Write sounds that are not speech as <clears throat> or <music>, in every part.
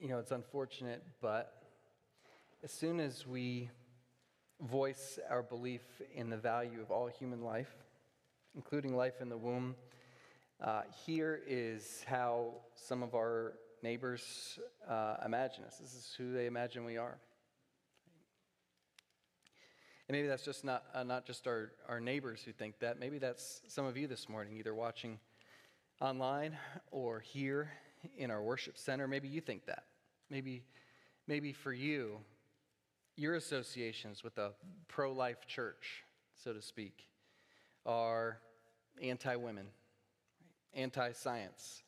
You know, it's unfortunate, but as soon as we voice our belief in the value of all human life, including life in the womb, uh, here is how some of our neighbors uh, imagine us. This is who they imagine we are. And maybe that's just not, uh, not just our, our neighbors who think that. Maybe that's some of you this morning, either watching online or here in our worship center. Maybe you think that. Maybe, maybe for you, your associations with a pro life church, so to speak, are anti women, anti science,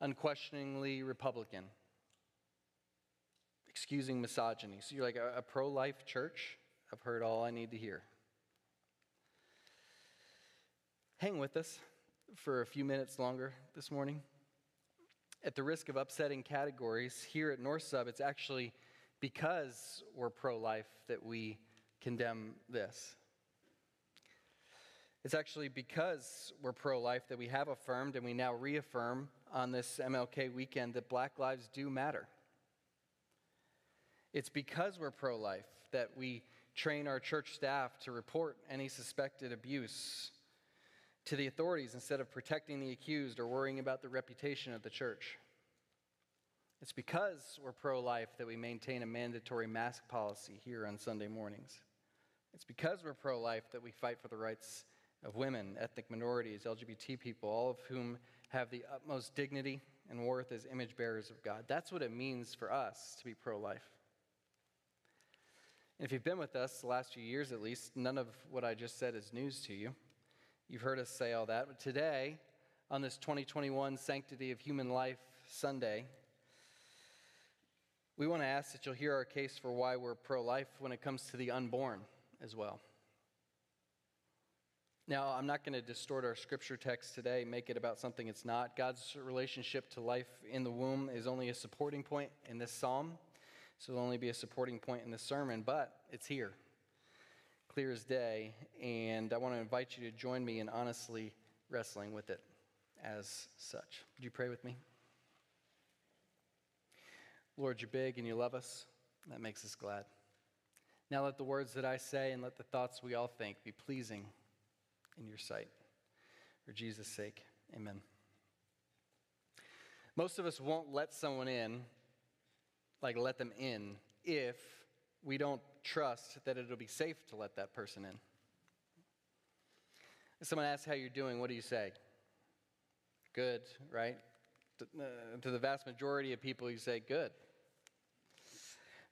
unquestioningly Republican, excusing misogyny. So you're like a, a pro life church? I've heard all I need to hear. Hang with us for a few minutes longer this morning. At the risk of upsetting categories, here at North Sub, it's actually because we're pro life that we condemn this. It's actually because we're pro life that we have affirmed and we now reaffirm on this MLK weekend that black lives do matter. It's because we're pro life that we train our church staff to report any suspected abuse to the authorities instead of protecting the accused or worrying about the reputation of the church. It's because we're pro life that we maintain a mandatory mask policy here on Sunday mornings. It's because we're pro life that we fight for the rights of women, ethnic minorities, LGBT people, all of whom have the utmost dignity and worth as image bearers of God. That's what it means for us to be pro life. And if you've been with us the last few years at least, none of what I just said is news to you. You've heard us say all that. But today, on this 2021 Sanctity of Human Life Sunday, we want to ask that you'll hear our case for why we're pro life when it comes to the unborn as well. Now, I'm not going to distort our scripture text today, make it about something it's not. God's relationship to life in the womb is only a supporting point in this psalm, so it'll only be a supporting point in this sermon, but it's here clear as day, and I want to invite you to join me in honestly wrestling with it as such. Would you pray with me? Lord, you're big and you love us. That makes us glad. Now let the words that I say and let the thoughts we all think be pleasing in your sight. For Jesus' sake, amen. Most of us won't let someone in, like let them in, if we don't trust that it'll be safe to let that person in. If someone asks how you're doing, what do you say? Good, right? To, uh, to the vast majority of people, you say good.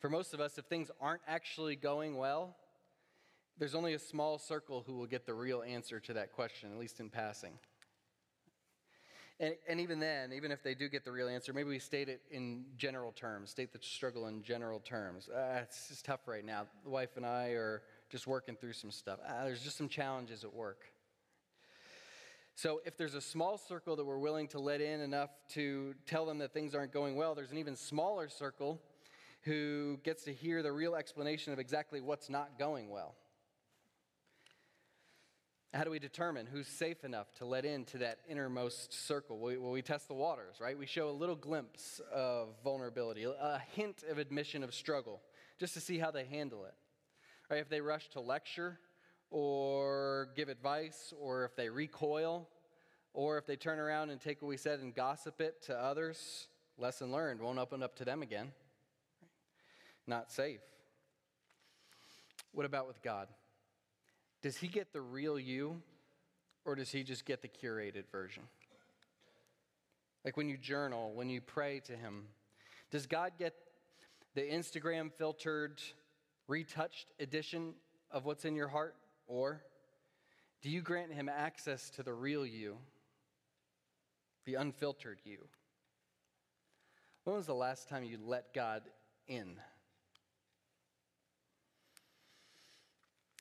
For most of us, if things aren't actually going well, there's only a small circle who will get the real answer to that question, at least in passing. And, and, even then, even if they do get the real answer, maybe we state it in general terms, state the struggle in general terms. Uh, it's just tough right now. The wife and I are just working through some stuff. Uh, there's just some challenges at work. So, if there's a small circle that we're willing to let in enough to tell them that things aren't going well, there's an even smaller circle who gets to hear the real explanation of exactly what's not going well. How do we determine who's safe enough to let into that innermost circle? Well, we test the waters, right? We show a little glimpse of vulnerability, a hint of admission of struggle, just to see how they handle it. Right? If they rush to lecture or give advice, or if they recoil, or if they turn around and take what we said and gossip it to others, lesson learned, won't open up to them again. Not safe. What about with God? Does he get the real you, or does he just get the curated version? Like when you journal, when you pray to him, does God get the Instagram filtered, retouched edition of what's in your heart? Or do you grant him access to the real you, the unfiltered you? When was the last time you let God in?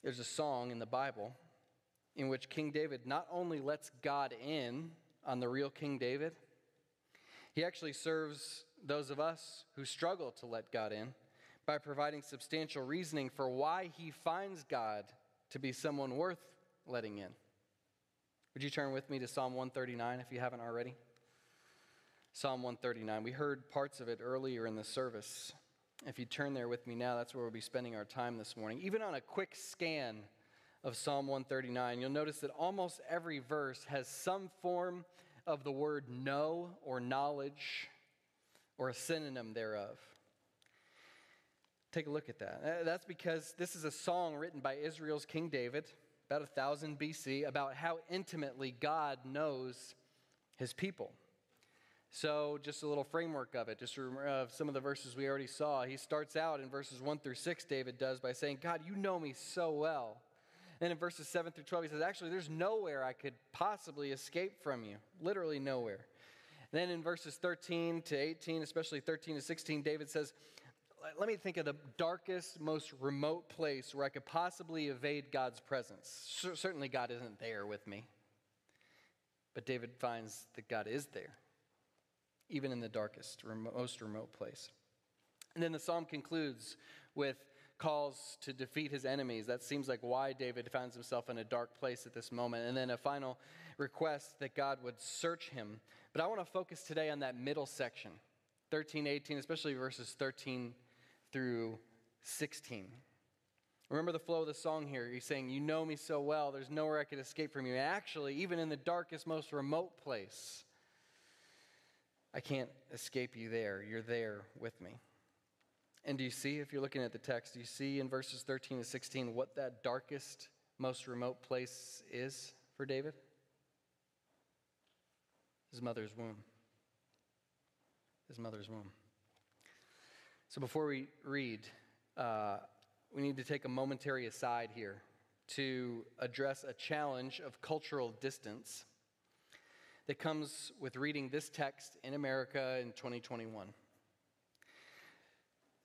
There's a song in the Bible in which King David not only lets God in on the real King David, he actually serves those of us who struggle to let God in by providing substantial reasoning for why he finds God to be someone worth letting in. Would you turn with me to Psalm 139 if you haven't already? Psalm 139. We heard parts of it earlier in the service. If you turn there with me now, that's where we'll be spending our time this morning. Even on a quick scan of Psalm 139, you'll notice that almost every verse has some form of the word know or knowledge or a synonym thereof. Take a look at that. Uh, that's because this is a song written by Israel's King David about 1000 BC about how intimately God knows his people. So, just a little framework of it, just of some of the verses we already saw. He starts out in verses 1 through 6, David does, by saying, God, you know me so well. And in verses 7 through 12, he says, Actually, there's nowhere I could possibly escape from you. Literally nowhere. Then in verses 13 to 18, especially 13 to 16, David says, Let me think of the darkest, most remote place where I could possibly evade God's presence. Certainly, God isn't there with me. But David finds that God is there even in the darkest, most remote place. And then the psalm concludes with calls to defeat his enemies. That seems like why David finds himself in a dark place at this moment. And then a final request that God would search him. But I want to focus today on that middle section 13, 18, especially verses 13 through 16. Remember the flow of the song here. He's saying, You know me so well, there's nowhere I could escape from you. And actually, even in the darkest, most remote place, I can't escape you there. You're there with me. And do you see, if you're looking at the text, do you see in verses 13 to 16 what that darkest, most remote place is for David? His mother's womb. His mother's womb. So before we read, uh, we need to take a momentary aside here to address a challenge of cultural distance that comes with reading this text in America in 2021.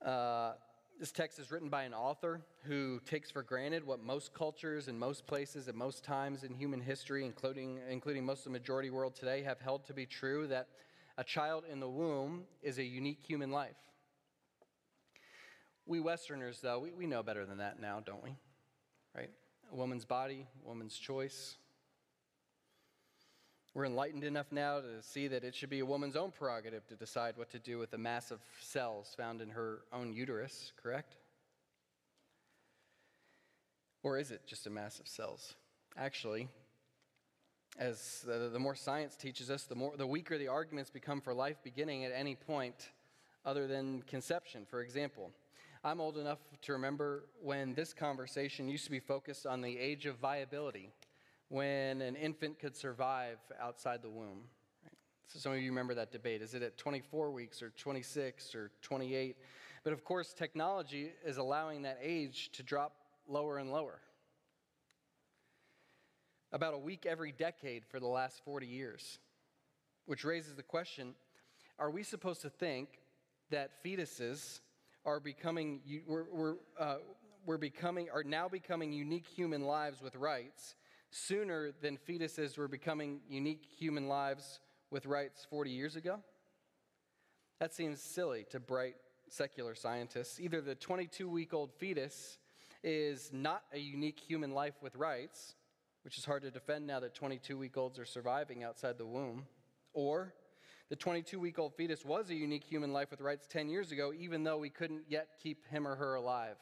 Uh, this text is written by an author who takes for granted what most cultures and most places at most times in human history, including, including most of the majority world today, have held to be true that a child in the womb is a unique human life. We Westerners, though, we, we know better than that now, don't we? Right? A woman's body, woman's choice, we're enlightened enough now to see that it should be a woman's own prerogative to decide what to do with the mass of cells found in her own uterus, correct? Or is it just a mass of cells? Actually, as the, the more science teaches us, the, more, the weaker the arguments become for life beginning at any point other than conception. For example, I'm old enough to remember when this conversation used to be focused on the age of viability when an infant could survive outside the womb. So some of you remember that debate. Is it at 24 weeks or 26 or 28? But of course, technology is allowing that age to drop lower and lower. About a week every decade for the last 40 years, which raises the question are we supposed to think that fetuses are becoming, we're, we're, uh, we're becoming, are now becoming unique human lives with rights sooner than fetuses were becoming unique human lives with rights 40 years ago? That seems silly to bright secular scientists. Either the 22 week old fetus is not a unique human life with rights, which is hard to defend now that 22 week olds are surviving outside the womb, or the 22 week old fetus was a unique human life with rights 10 years ago, even though we couldn't yet keep him or her alive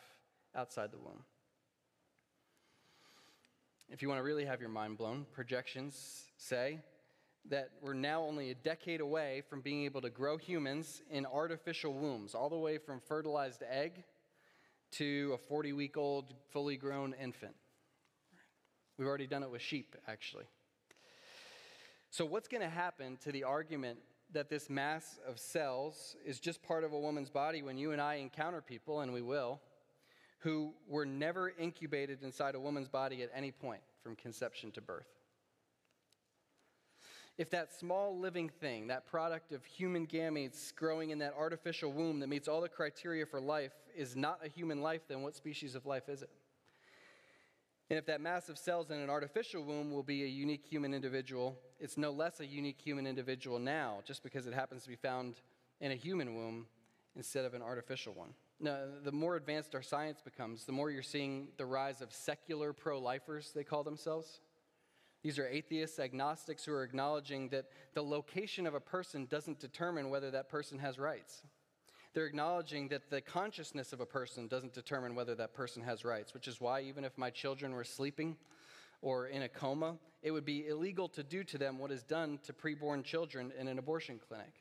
outside the womb. If you want to really have your mind blown, projections say that we're now only a decade away from being able to grow humans in artificial wombs, all the way from fertilized egg to a 40 week old, fully grown infant. We've already done it with sheep, actually. So, what's going to happen to the argument that this mass of cells is just part of a woman's body when you and I encounter people, and we will, who were never incubated inside a woman's body at any point from conception to birth. If that small living thing, that product of human gametes growing in that artificial womb that meets all the criteria for life, is not a human life, then what species of life is it? And if that mass of cells in an artificial womb will be a unique human individual, it's no less a unique human individual now, just because it happens to be found in a human womb instead of an artificial one. Now, the more advanced our science becomes, the more you're seeing the rise of secular pro lifers, they call themselves. These are atheists, agnostics who are acknowledging that the location of a person doesn't determine whether that person has rights. They're acknowledging that the consciousness of a person doesn't determine whether that person has rights, which is why, even if my children were sleeping or in a coma, it would be illegal to do to them what is done to preborn children in an abortion clinic.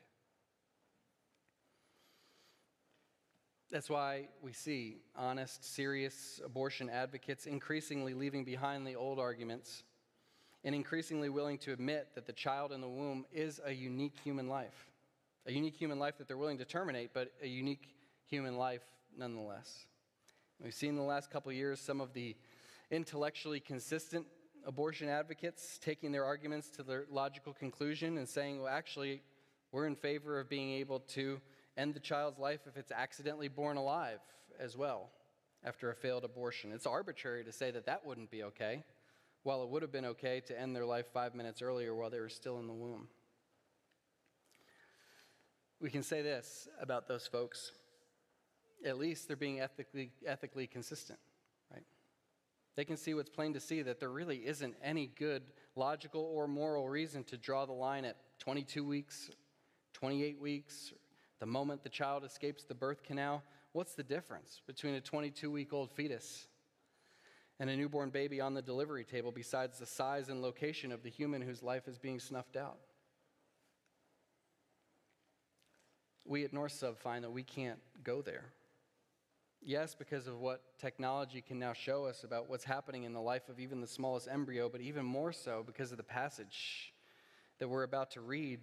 That's why we see honest, serious abortion advocates increasingly leaving behind the old arguments and increasingly willing to admit that the child in the womb is a unique human life a unique human life that they're willing to terminate, but a unique human life nonetheless. We've seen in the last couple years some of the intellectually consistent abortion advocates taking their arguments to their logical conclusion and saying, well, actually, we're in favor of being able to end the child's life if it's accidentally born alive as well after a failed abortion. It's arbitrary to say that that wouldn't be okay, while it would have been okay to end their life five minutes earlier while they were still in the womb we can say this about those folks at least they're being ethically, ethically consistent, right? They can see what's plain to see that there really isn't any good logical or moral reason to draw the line at 22 weeks, 28 weeks, the moment the child escapes the birth canal. What's the difference between a 22 week old fetus and a newborn baby on the delivery table besides the size and location of the human whose life is being snuffed out? we at North Sub find that we can't go there. Yes, because of what technology can now show us about what's happening in the life of even the smallest embryo, but even more so because of the passage that we're about to read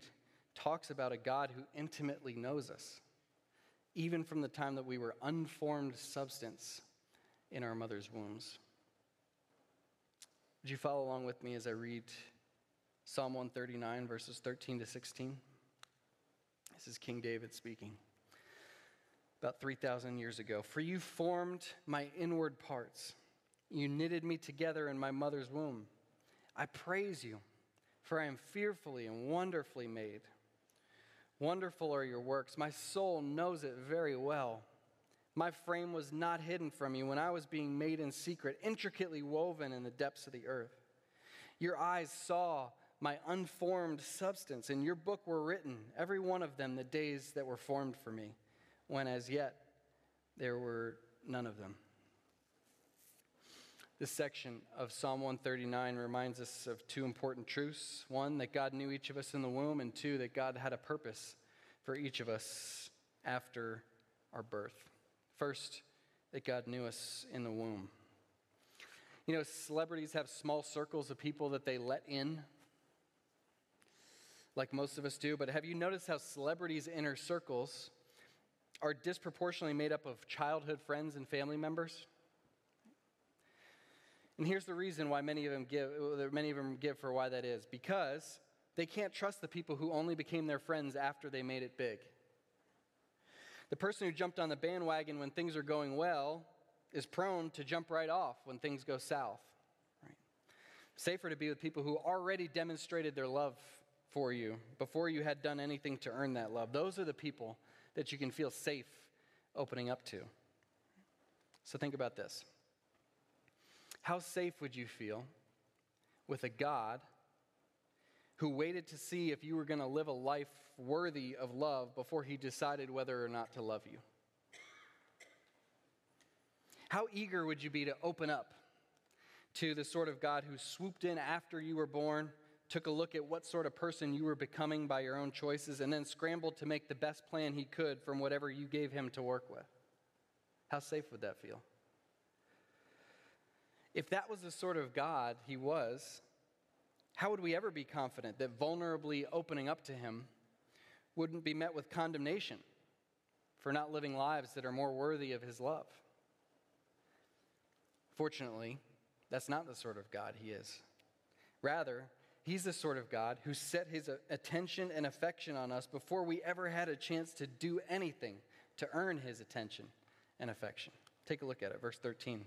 talks about a God who intimately knows us, even from the time that we were unformed substance in our mother's wombs. Would you follow along with me as I read Psalm 139, verses 13 to 16? This is King David speaking. About 3,000 years ago. For you formed my inward parts, you knitted me together in my mother's womb. I praise you, for I am fearfully and wonderfully made. Wonderful are your works. My soul knows it very well. My frame was not hidden from you when I was being made in secret, intricately woven in the depths of the earth. Your eyes saw my unformed substance. and your book were written, every one of them, the days that were formed for me, when as yet there were none of them. This section of Psalm 139 reminds us of two important truths one, that God knew each of us in the womb, and two, that God had a purpose for each of us after our birth. First, that God knew us in the womb. You know, celebrities have small circles of people that they let in like most of us do, but have you noticed how celebrities' inner circles are disproportionately made up of childhood friends and family members? And here's the reason why many of them give uh, many of them give for why that is. Because they can't trust the people who only became their friends after they made it big. The person who jumped on the bandwagon when things are going well is prone to jump right off when things go south. Right? Safer to be with people who already demonstrated their love for you before you had done anything to earn that love. Those are the people that you can feel safe opening up to. So think about this. How safe would you feel with a God who waited to see if you were going to live a life worthy of love before he decided whether or not to love you? How eager would you be to open up to the sort of God who swooped in after you were born? took a look at what sort of person you were becoming by your own choices, and then scrambled to make the best plan he could from whatever you gave him to work with. How safe would that feel? If that was the sort of God he was, how would we ever be confident that vulnerably opening up to him wouldn't be met with condemnation for not living lives that are more worthy of his love? Fortunately, that's not the sort of God he is. Rather, He's the sort of God who set his attention and affection on us before we ever had a chance to do anything to earn his attention and affection. Take a look at it, verse 13.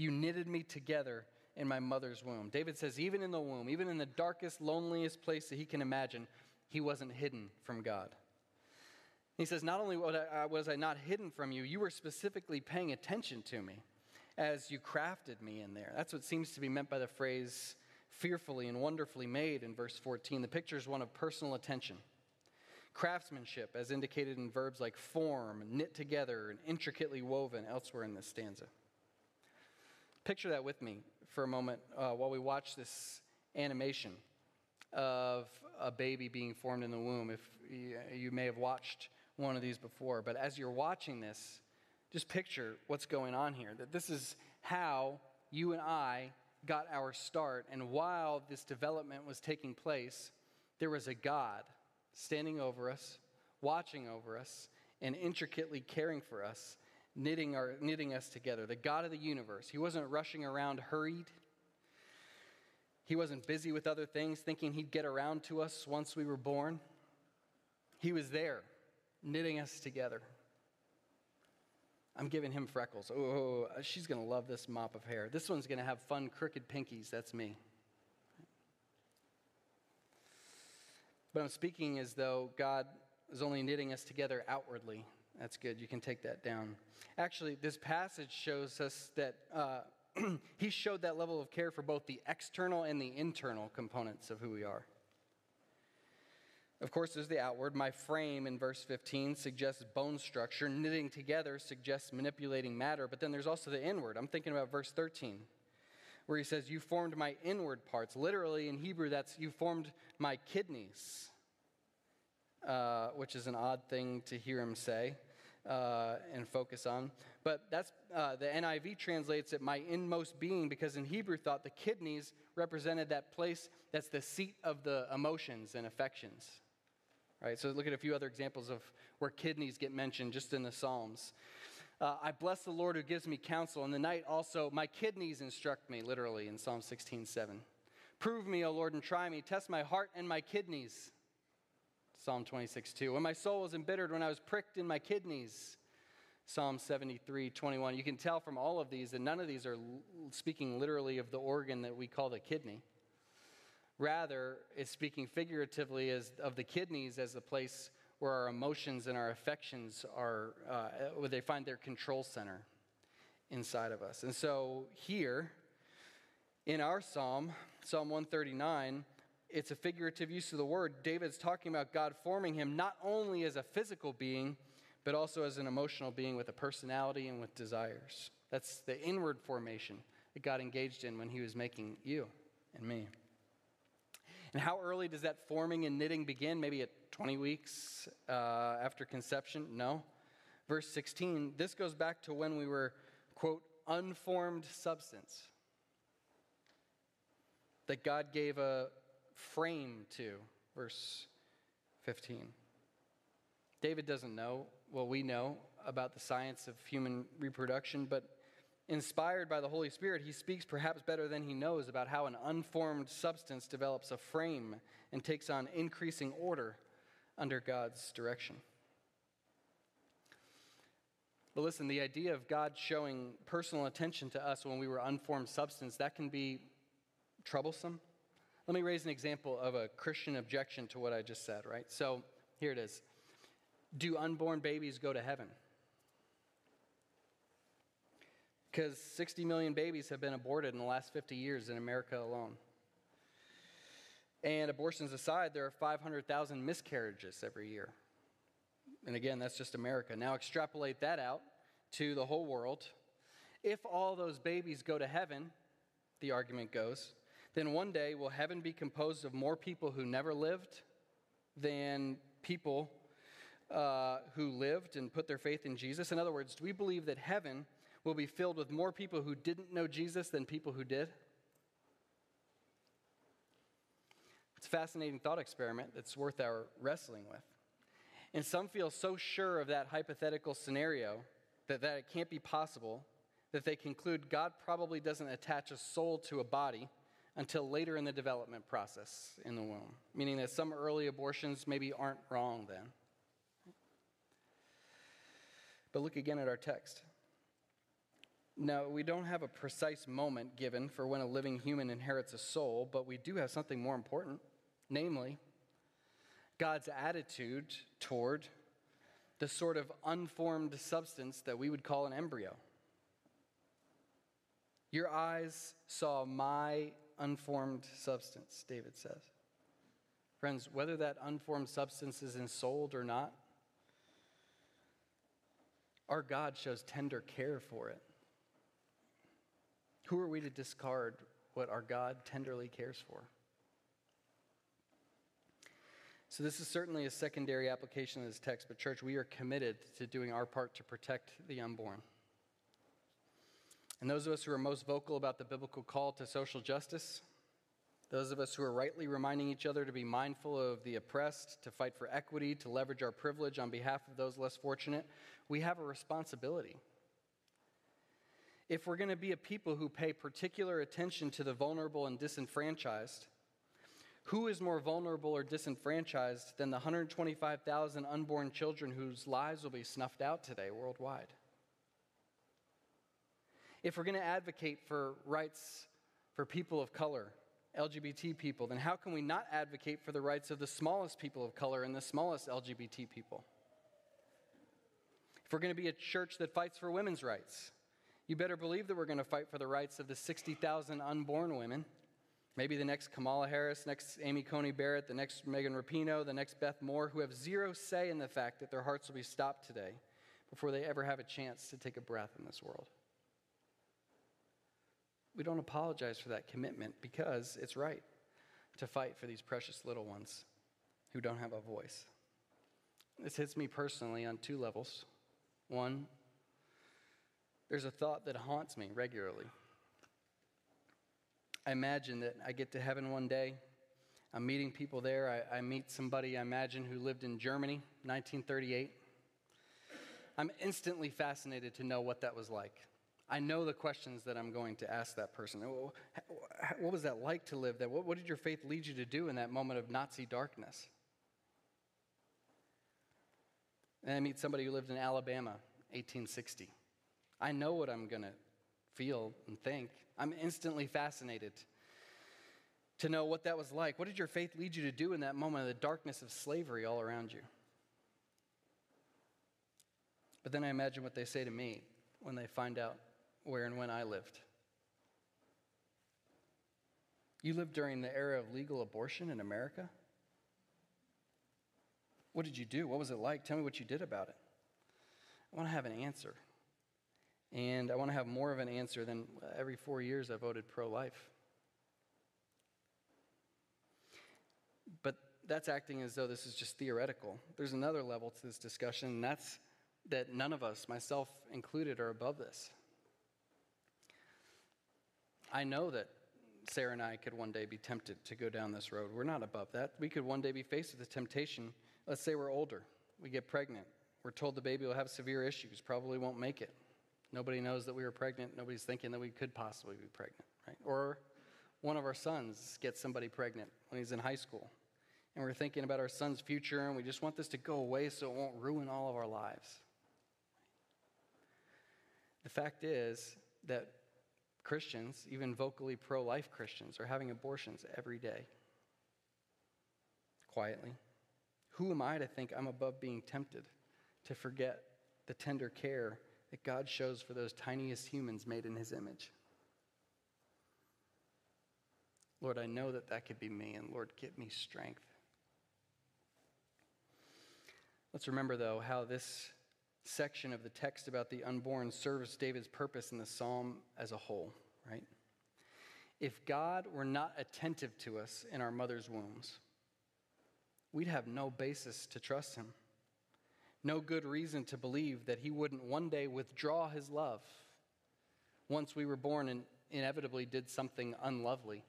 You knitted me together in my mother's womb. David says, even in the womb, even in the darkest, loneliest place that he can imagine, he wasn't hidden from God. He says, Not only uh, was I not hidden from you, you were specifically paying attention to me as you crafted me in there. That's what seems to be meant by the phrase fearfully and wonderfully made in verse 14. The picture is one of personal attention. Craftsmanship, as indicated in verbs like form, knit together, and intricately woven elsewhere in this stanza. Picture that with me for a moment uh, while we watch this animation of a baby being formed in the womb. If you, you may have watched one of these before, but as you're watching this, just picture what's going on here. That this is how you and I got our start. And while this development was taking place, there was a God standing over us, watching over us, and intricately caring for us, knitting, our, knitting us together. The God of the universe. He wasn't rushing around hurried. He wasn't busy with other things, thinking he'd get around to us once we were born. He was there, knitting us together. I'm giving him freckles. Oh, oh, oh she's going to love this mop of hair. This one's going to have fun, crooked pinkies. That's me. But I'm speaking as though God is only knitting us together outwardly. That's good. You can take that down. Actually, this passage shows us that uh, <clears throat> he showed that level of care for both the external and the internal components of who we are. Of course, there's the outward. My frame in verse 15 suggests bone structure. Knitting together suggests manipulating matter. But then there's also the inward. I'm thinking about verse 13, where he says, You formed my inward parts. Literally in Hebrew, that's you formed my kidneys, uh, which is an odd thing to hear him say uh, and focus on. But that's uh, the NIV translates it my inmost being because in Hebrew thought the kidneys represented that place that's the seat of the emotions and affections. Right? So look at a few other examples of where kidneys get mentioned just in the Psalms. Uh, I bless the Lord who gives me counsel. In the night also, my kidneys instruct me, literally, in Psalm 16, 7. Prove me, O Lord, and try me. Test my heart and my kidneys. Psalm 26, 2. When my soul was embittered, when I was pricked in my kidneys. Psalm 73, 21. You can tell from all of these that none of these are speaking literally of the organ that we call the kidney. Rather, it's speaking figuratively as, of the kidneys as a place where our emotions and our affections are, uh, where they find their control center inside of us. And so here, in our psalm, Psalm 139, it's a figurative use of the word. David's talking about God forming him not only as a physical being, but also as an emotional being with a personality and with desires. That's the inward formation that God engaged in when he was making you and me. And how early does that forming and knitting begin? Maybe at 20 weeks uh, after conception? No. Verse 16, this goes back to when we were, quote, unformed substance. That God gave a frame to, verse 15. David doesn't know what we know about the science of human reproduction, but Inspired by the Holy Spirit, he speaks perhaps better than he knows about how an unformed substance develops a frame and takes on increasing order under God's direction. But listen, the idea of God showing personal attention to us when we were unformed substance, that can be troublesome. Let me raise an example of a Christian objection to what I just said, right? So here it is Do unborn babies go to heaven? because 60 million babies have been aborted in the last 50 years in America alone. And abortions aside, there are 500,000 miscarriages every year. And again, that's just America. Now extrapolate that out to the whole world. If all those babies go to heaven, the argument goes, then one day will heaven be composed of more people who never lived than people uh, who lived and put their faith in Jesus? In other words, do we believe that heaven will be filled with more people who didn't know Jesus than people who did? It's a fascinating thought experiment that's worth our wrestling with. And some feel so sure of that hypothetical scenario that, that it can't be possible that they conclude God probably doesn't attach a soul to a body until later in the development process in the womb, meaning that some early abortions maybe aren't wrong then. But look again at our text. Now, we don't have a precise moment given for when a living human inherits a soul, but we do have something more important, namely, God's attitude toward the sort of unformed substance that we would call an embryo. Your eyes saw my unformed substance, David says. Friends, whether that unformed substance is ensouled or not, our God shows tender care for it. Who are we to discard what our God tenderly cares for? So, this is certainly a secondary application of this text, but, church, we are committed to doing our part to protect the unborn. And those of us who are most vocal about the biblical call to social justice, those of us who are rightly reminding each other to be mindful of the oppressed, to fight for equity, to leverage our privilege on behalf of those less fortunate, we have a responsibility. If we're going to be a people who pay particular attention to the vulnerable and disenfranchised, who is more vulnerable or disenfranchised than the 125,000 unborn children whose lives will be snuffed out today worldwide? If we're going to advocate for rights for people of color, LGBT people, then how can we not advocate for the rights of the smallest people of color and the smallest LGBT people? If we're going to be a church that fights for women's rights, you better believe that we're going to fight for the rights of the 60,000 unborn women. Maybe the next Kamala Harris, next Amy Coney Barrett, the next Megan Rapinoe, the next Beth Moore, who have zero say in the fact that their hearts will be stopped today before they ever have a chance to take a breath in this world. We don't apologize for that commitment because it's right to fight for these precious little ones who don't have a voice. This hits me personally on two levels. One, there's a thought that haunts me regularly. I imagine that I get to heaven one day. I'm meeting people there. I, I, meet somebody I imagine who lived in Germany, 1938. I'm instantly fascinated to know what that was like. I know the questions that I'm going to ask that person. What was that like to live that? What, did your faith lead you to do in that moment of Nazi darkness? And I meet somebody who lived in Alabama, 1860. I know what I'm going to feel and think. I'm instantly fascinated to know what that was like. What did your faith lead you to do in that moment of the darkness of slavery all around you? But then I imagine what they say to me when they find out where and when I lived. You lived during the era of legal abortion in America? What did you do? What was it like? Tell me what you did about it. I want to have an answer. And I want to have more of an answer than every four years I voted pro life. But that's acting as though this is just theoretical. There's another level to this discussion, and that's that none of us, myself included, are above this. I know that Sarah and I could one day be tempted to go down this road. We're not above that. We could one day be faced with the temptation. Let's say we're older, we get pregnant, we're told the baby will have severe issues, probably won't make it. Nobody knows that we were pregnant. Nobody's thinking that we could possibly be pregnant, right? Or one of our sons gets somebody pregnant when he's in high school. And we're thinking about our son's future, and we just want this to go away so it won't ruin all of our lives. The fact is that Christians, even vocally pro life Christians, are having abortions every day. Quietly. Who am I to think I'm above being tempted to forget the tender care that God shows for those tiniest humans made in his image? Lord, I know that that could be me, and Lord, give me strength. Let's remember, though, how this section of the text about the unborn serves David's purpose in the psalm as a whole, right? If God were not attentive to us in our mother's wombs, we'd have no basis to trust him, no good reason to believe that he wouldn't one day withdraw his love once we were born and inevitably did something unlovely.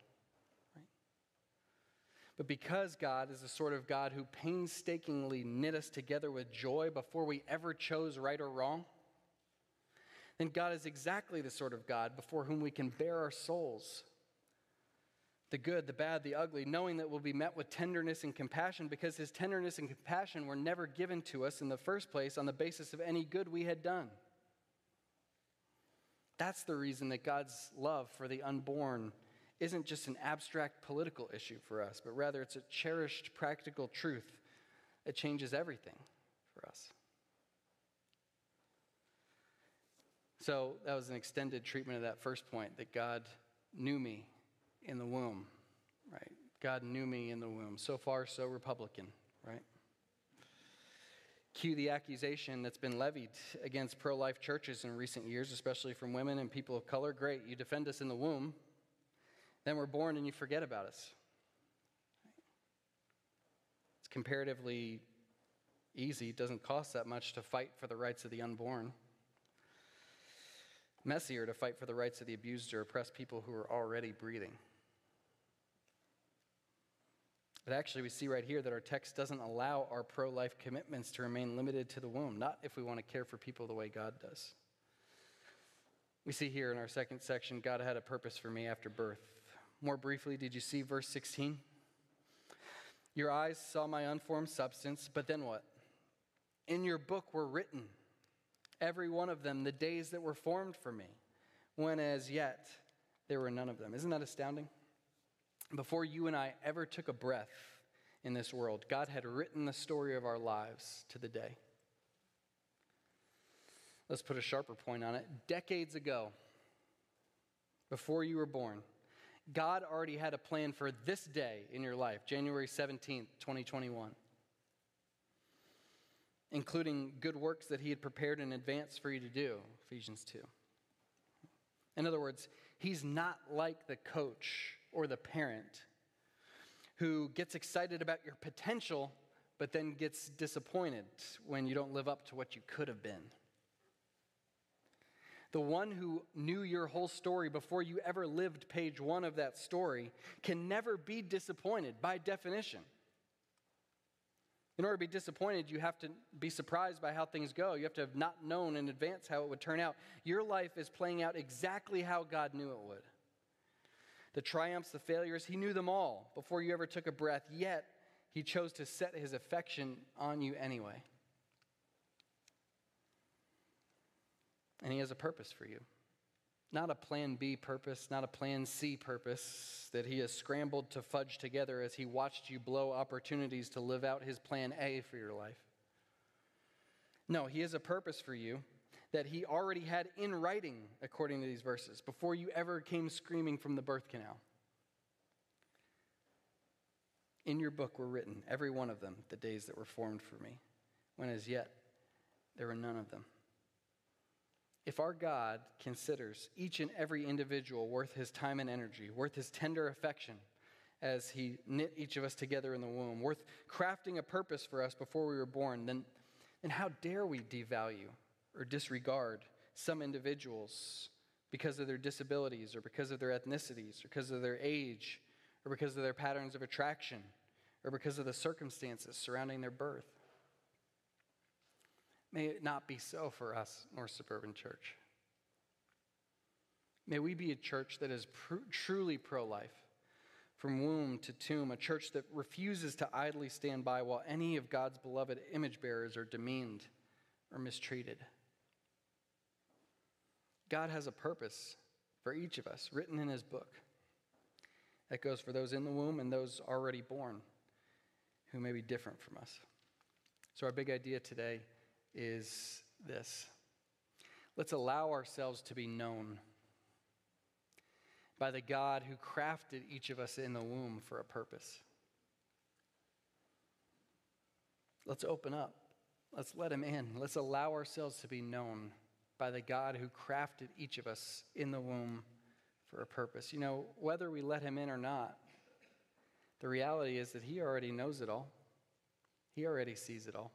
But because God is the sort of God who painstakingly knit us together with joy before we ever chose right or wrong, then God is exactly the sort of God before whom we can bare our souls the good, the bad, the ugly, knowing that we'll be met with tenderness and compassion because his tenderness and compassion were never given to us in the first place on the basis of any good we had done. That's the reason that God's love for the unborn isn't just an abstract political issue for us, but rather it's a cherished practical truth that changes everything for us. So that was an extended treatment of that first point that God knew me in the womb, right? God knew me in the womb. So far, so Republican, right? Cue the accusation that's been levied against pro life churches in recent years, especially from women and people of color. Great, you defend us in the womb, then we're born and you forget about us. It's comparatively easy, it doesn't cost that much to fight for the rights of the unborn. Messier to fight for the rights of the abused or oppressed people who are already breathing. But actually, we see right here that our text doesn't allow our pro life commitments to remain limited to the womb, not if we want to care for people the way God does. We see here in our second section, God had a purpose for me after birth. More briefly, did you see verse 16? Your eyes saw my unformed substance, but then what? In your book were written, every one of them, the days that were formed for me, when as yet there were none of them. Isn't that astounding? Before you and I ever took a breath in this world, God had written the story of our lives to the day. Let's put a sharper point on it. Decades ago, before you were born, God already had a plan for this day in your life, January 17th, 2021, including good works that He had prepared in advance for you to do, Ephesians 2. In other words, He's not like the coach or the parent who gets excited about your potential but then gets disappointed when you don't live up to what you could have been. The one who knew your whole story before you ever lived page one of that story can never be disappointed by definition. In order to be disappointed, you have to be surprised by how things go. You have to have not known in advance how it would turn out. Your life is playing out exactly how God knew it would the triumphs, the failures, he knew them all before you ever took a breath, yet he chose to set his affection on you anyway. And he has a purpose for you. Not a plan B purpose, not a plan C purpose that he has scrambled to fudge together as he watched you blow opportunities to live out his plan A for your life. No, he has a purpose for you that he already had in writing, according to these verses, before you ever came screaming from the birth canal. In your book were written, every one of them, the days that were formed for me, when as yet there were none of them. If our God considers each and every individual worth his time and energy, worth his tender affection, as he knit each of us together in the womb, worth crafting a purpose for us before we were born, then, then how dare we devalue or disregard some individuals because of their disabilities or because of their ethnicities or because of their age or because of their patterns of attraction or because of the circumstances surrounding their birth. May it not be so for us, North Suburban Church. May we be a church that is pr- truly pro life, from womb to tomb, a church that refuses to idly stand by while any of God's beloved image bearers are demeaned or mistreated. God has a purpose for each of us written in his book. That goes for those in the womb and those already born who may be different from us. So, our big idea today is this let's allow ourselves to be known by the God who crafted each of us in the womb for a purpose. Let's open up. Let's let him in. Let's allow ourselves to be known by the God who crafted each of us in the womb for a purpose. You know, whether we let him in or not, the reality is that he already knows it all, he already sees it all.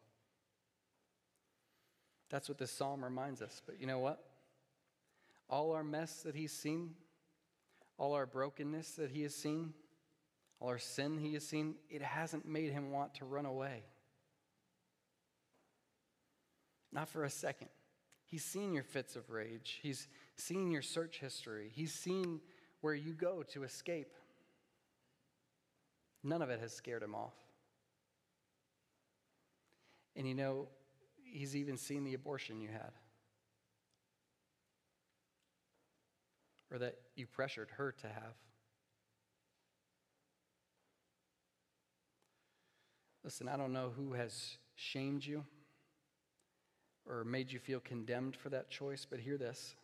That's what this psalm reminds us. But you know what? All our mess that he's seen, all our brokenness that he has seen, all our sin he has seen, it hasn't made him want to run away. Not for a second. He's seen your fits of rage. He's seen your search history. He's seen where you go to escape. None of it has scared him off. And you know, he's even seen the abortion you had. Or that you pressured her to have. Listen, I don't know who has shamed you or made you feel condemned for that choice, but hear this.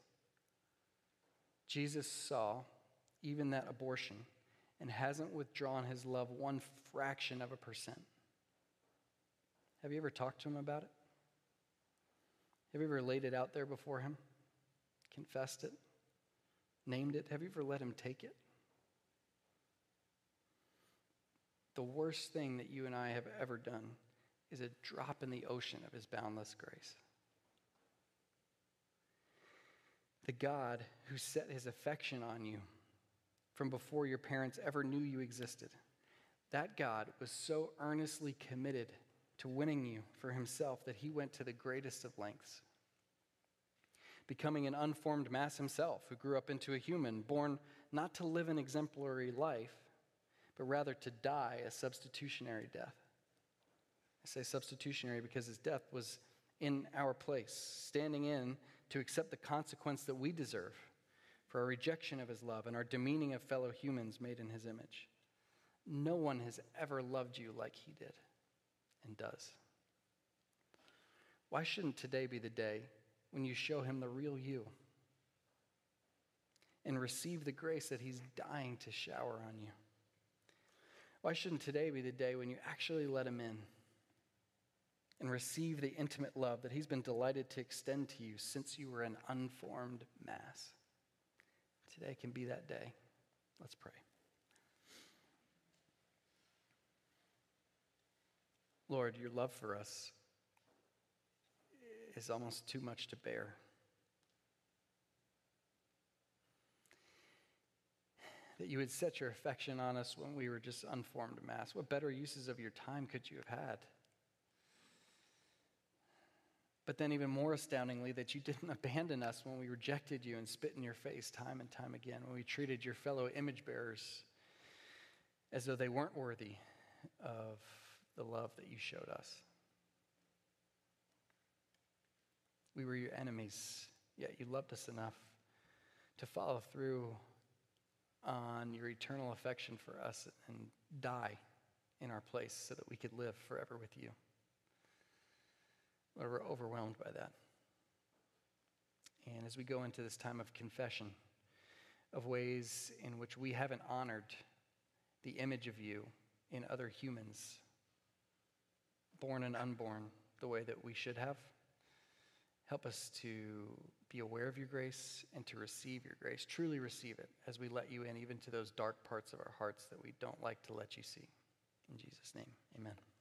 Jesus saw even that abortion and hasn't withdrawn his love one fraction of a percent. Have you ever talked to him about it? Have you ever laid it out there before him? Confessed it? Named it? Have you ever let him take it? The worst thing that you and I have ever done is a drop in the ocean of his boundless grace. The God who set his affection on you from before your parents ever knew you existed, that God was so earnestly committed to winning you for himself that he went to the greatest of lengths. Becoming an unformed mass himself, who grew up into a human, born not to live an exemplary life, but rather to die a substitutionary death. I say substitutionary because his death was in our place, standing in to accept the consequence that we deserve for our rejection of his love and our demeaning of fellow humans made in his image. No one has ever loved you like he did and does. Why shouldn't today be the day when you show him the real you and receive the grace that he's dying to shower on you? Why shouldn't today be the day when you actually let him in and receive the intimate love that he's been delighted to extend to you since you were an unformed mass? Today can be that day. Let's pray. Lord, your love for us is almost too much to bear. That you would set your affection on us when we were just unformed mass. What better uses of your time could you have had? But then, even more astoundingly, that you didn't <laughs> abandon us when we rejected you and spit in your face time and time again, when we treated your fellow image bearers as though they weren't worthy of the love that you showed us. We were your enemies, yet you loved us enough to follow through on your eternal affection for us and die in our place so that we could live forever with you. Lord, we're overwhelmed by that. And as we go into this time of confession of ways in which we haven't honored the image of you in other humans, born and unborn, the way that we should have, help us to be aware of your grace and to receive your grace, truly receive it as we let you in, even to those dark parts of our hearts that we don't like to let you see. In Jesus' name, amen.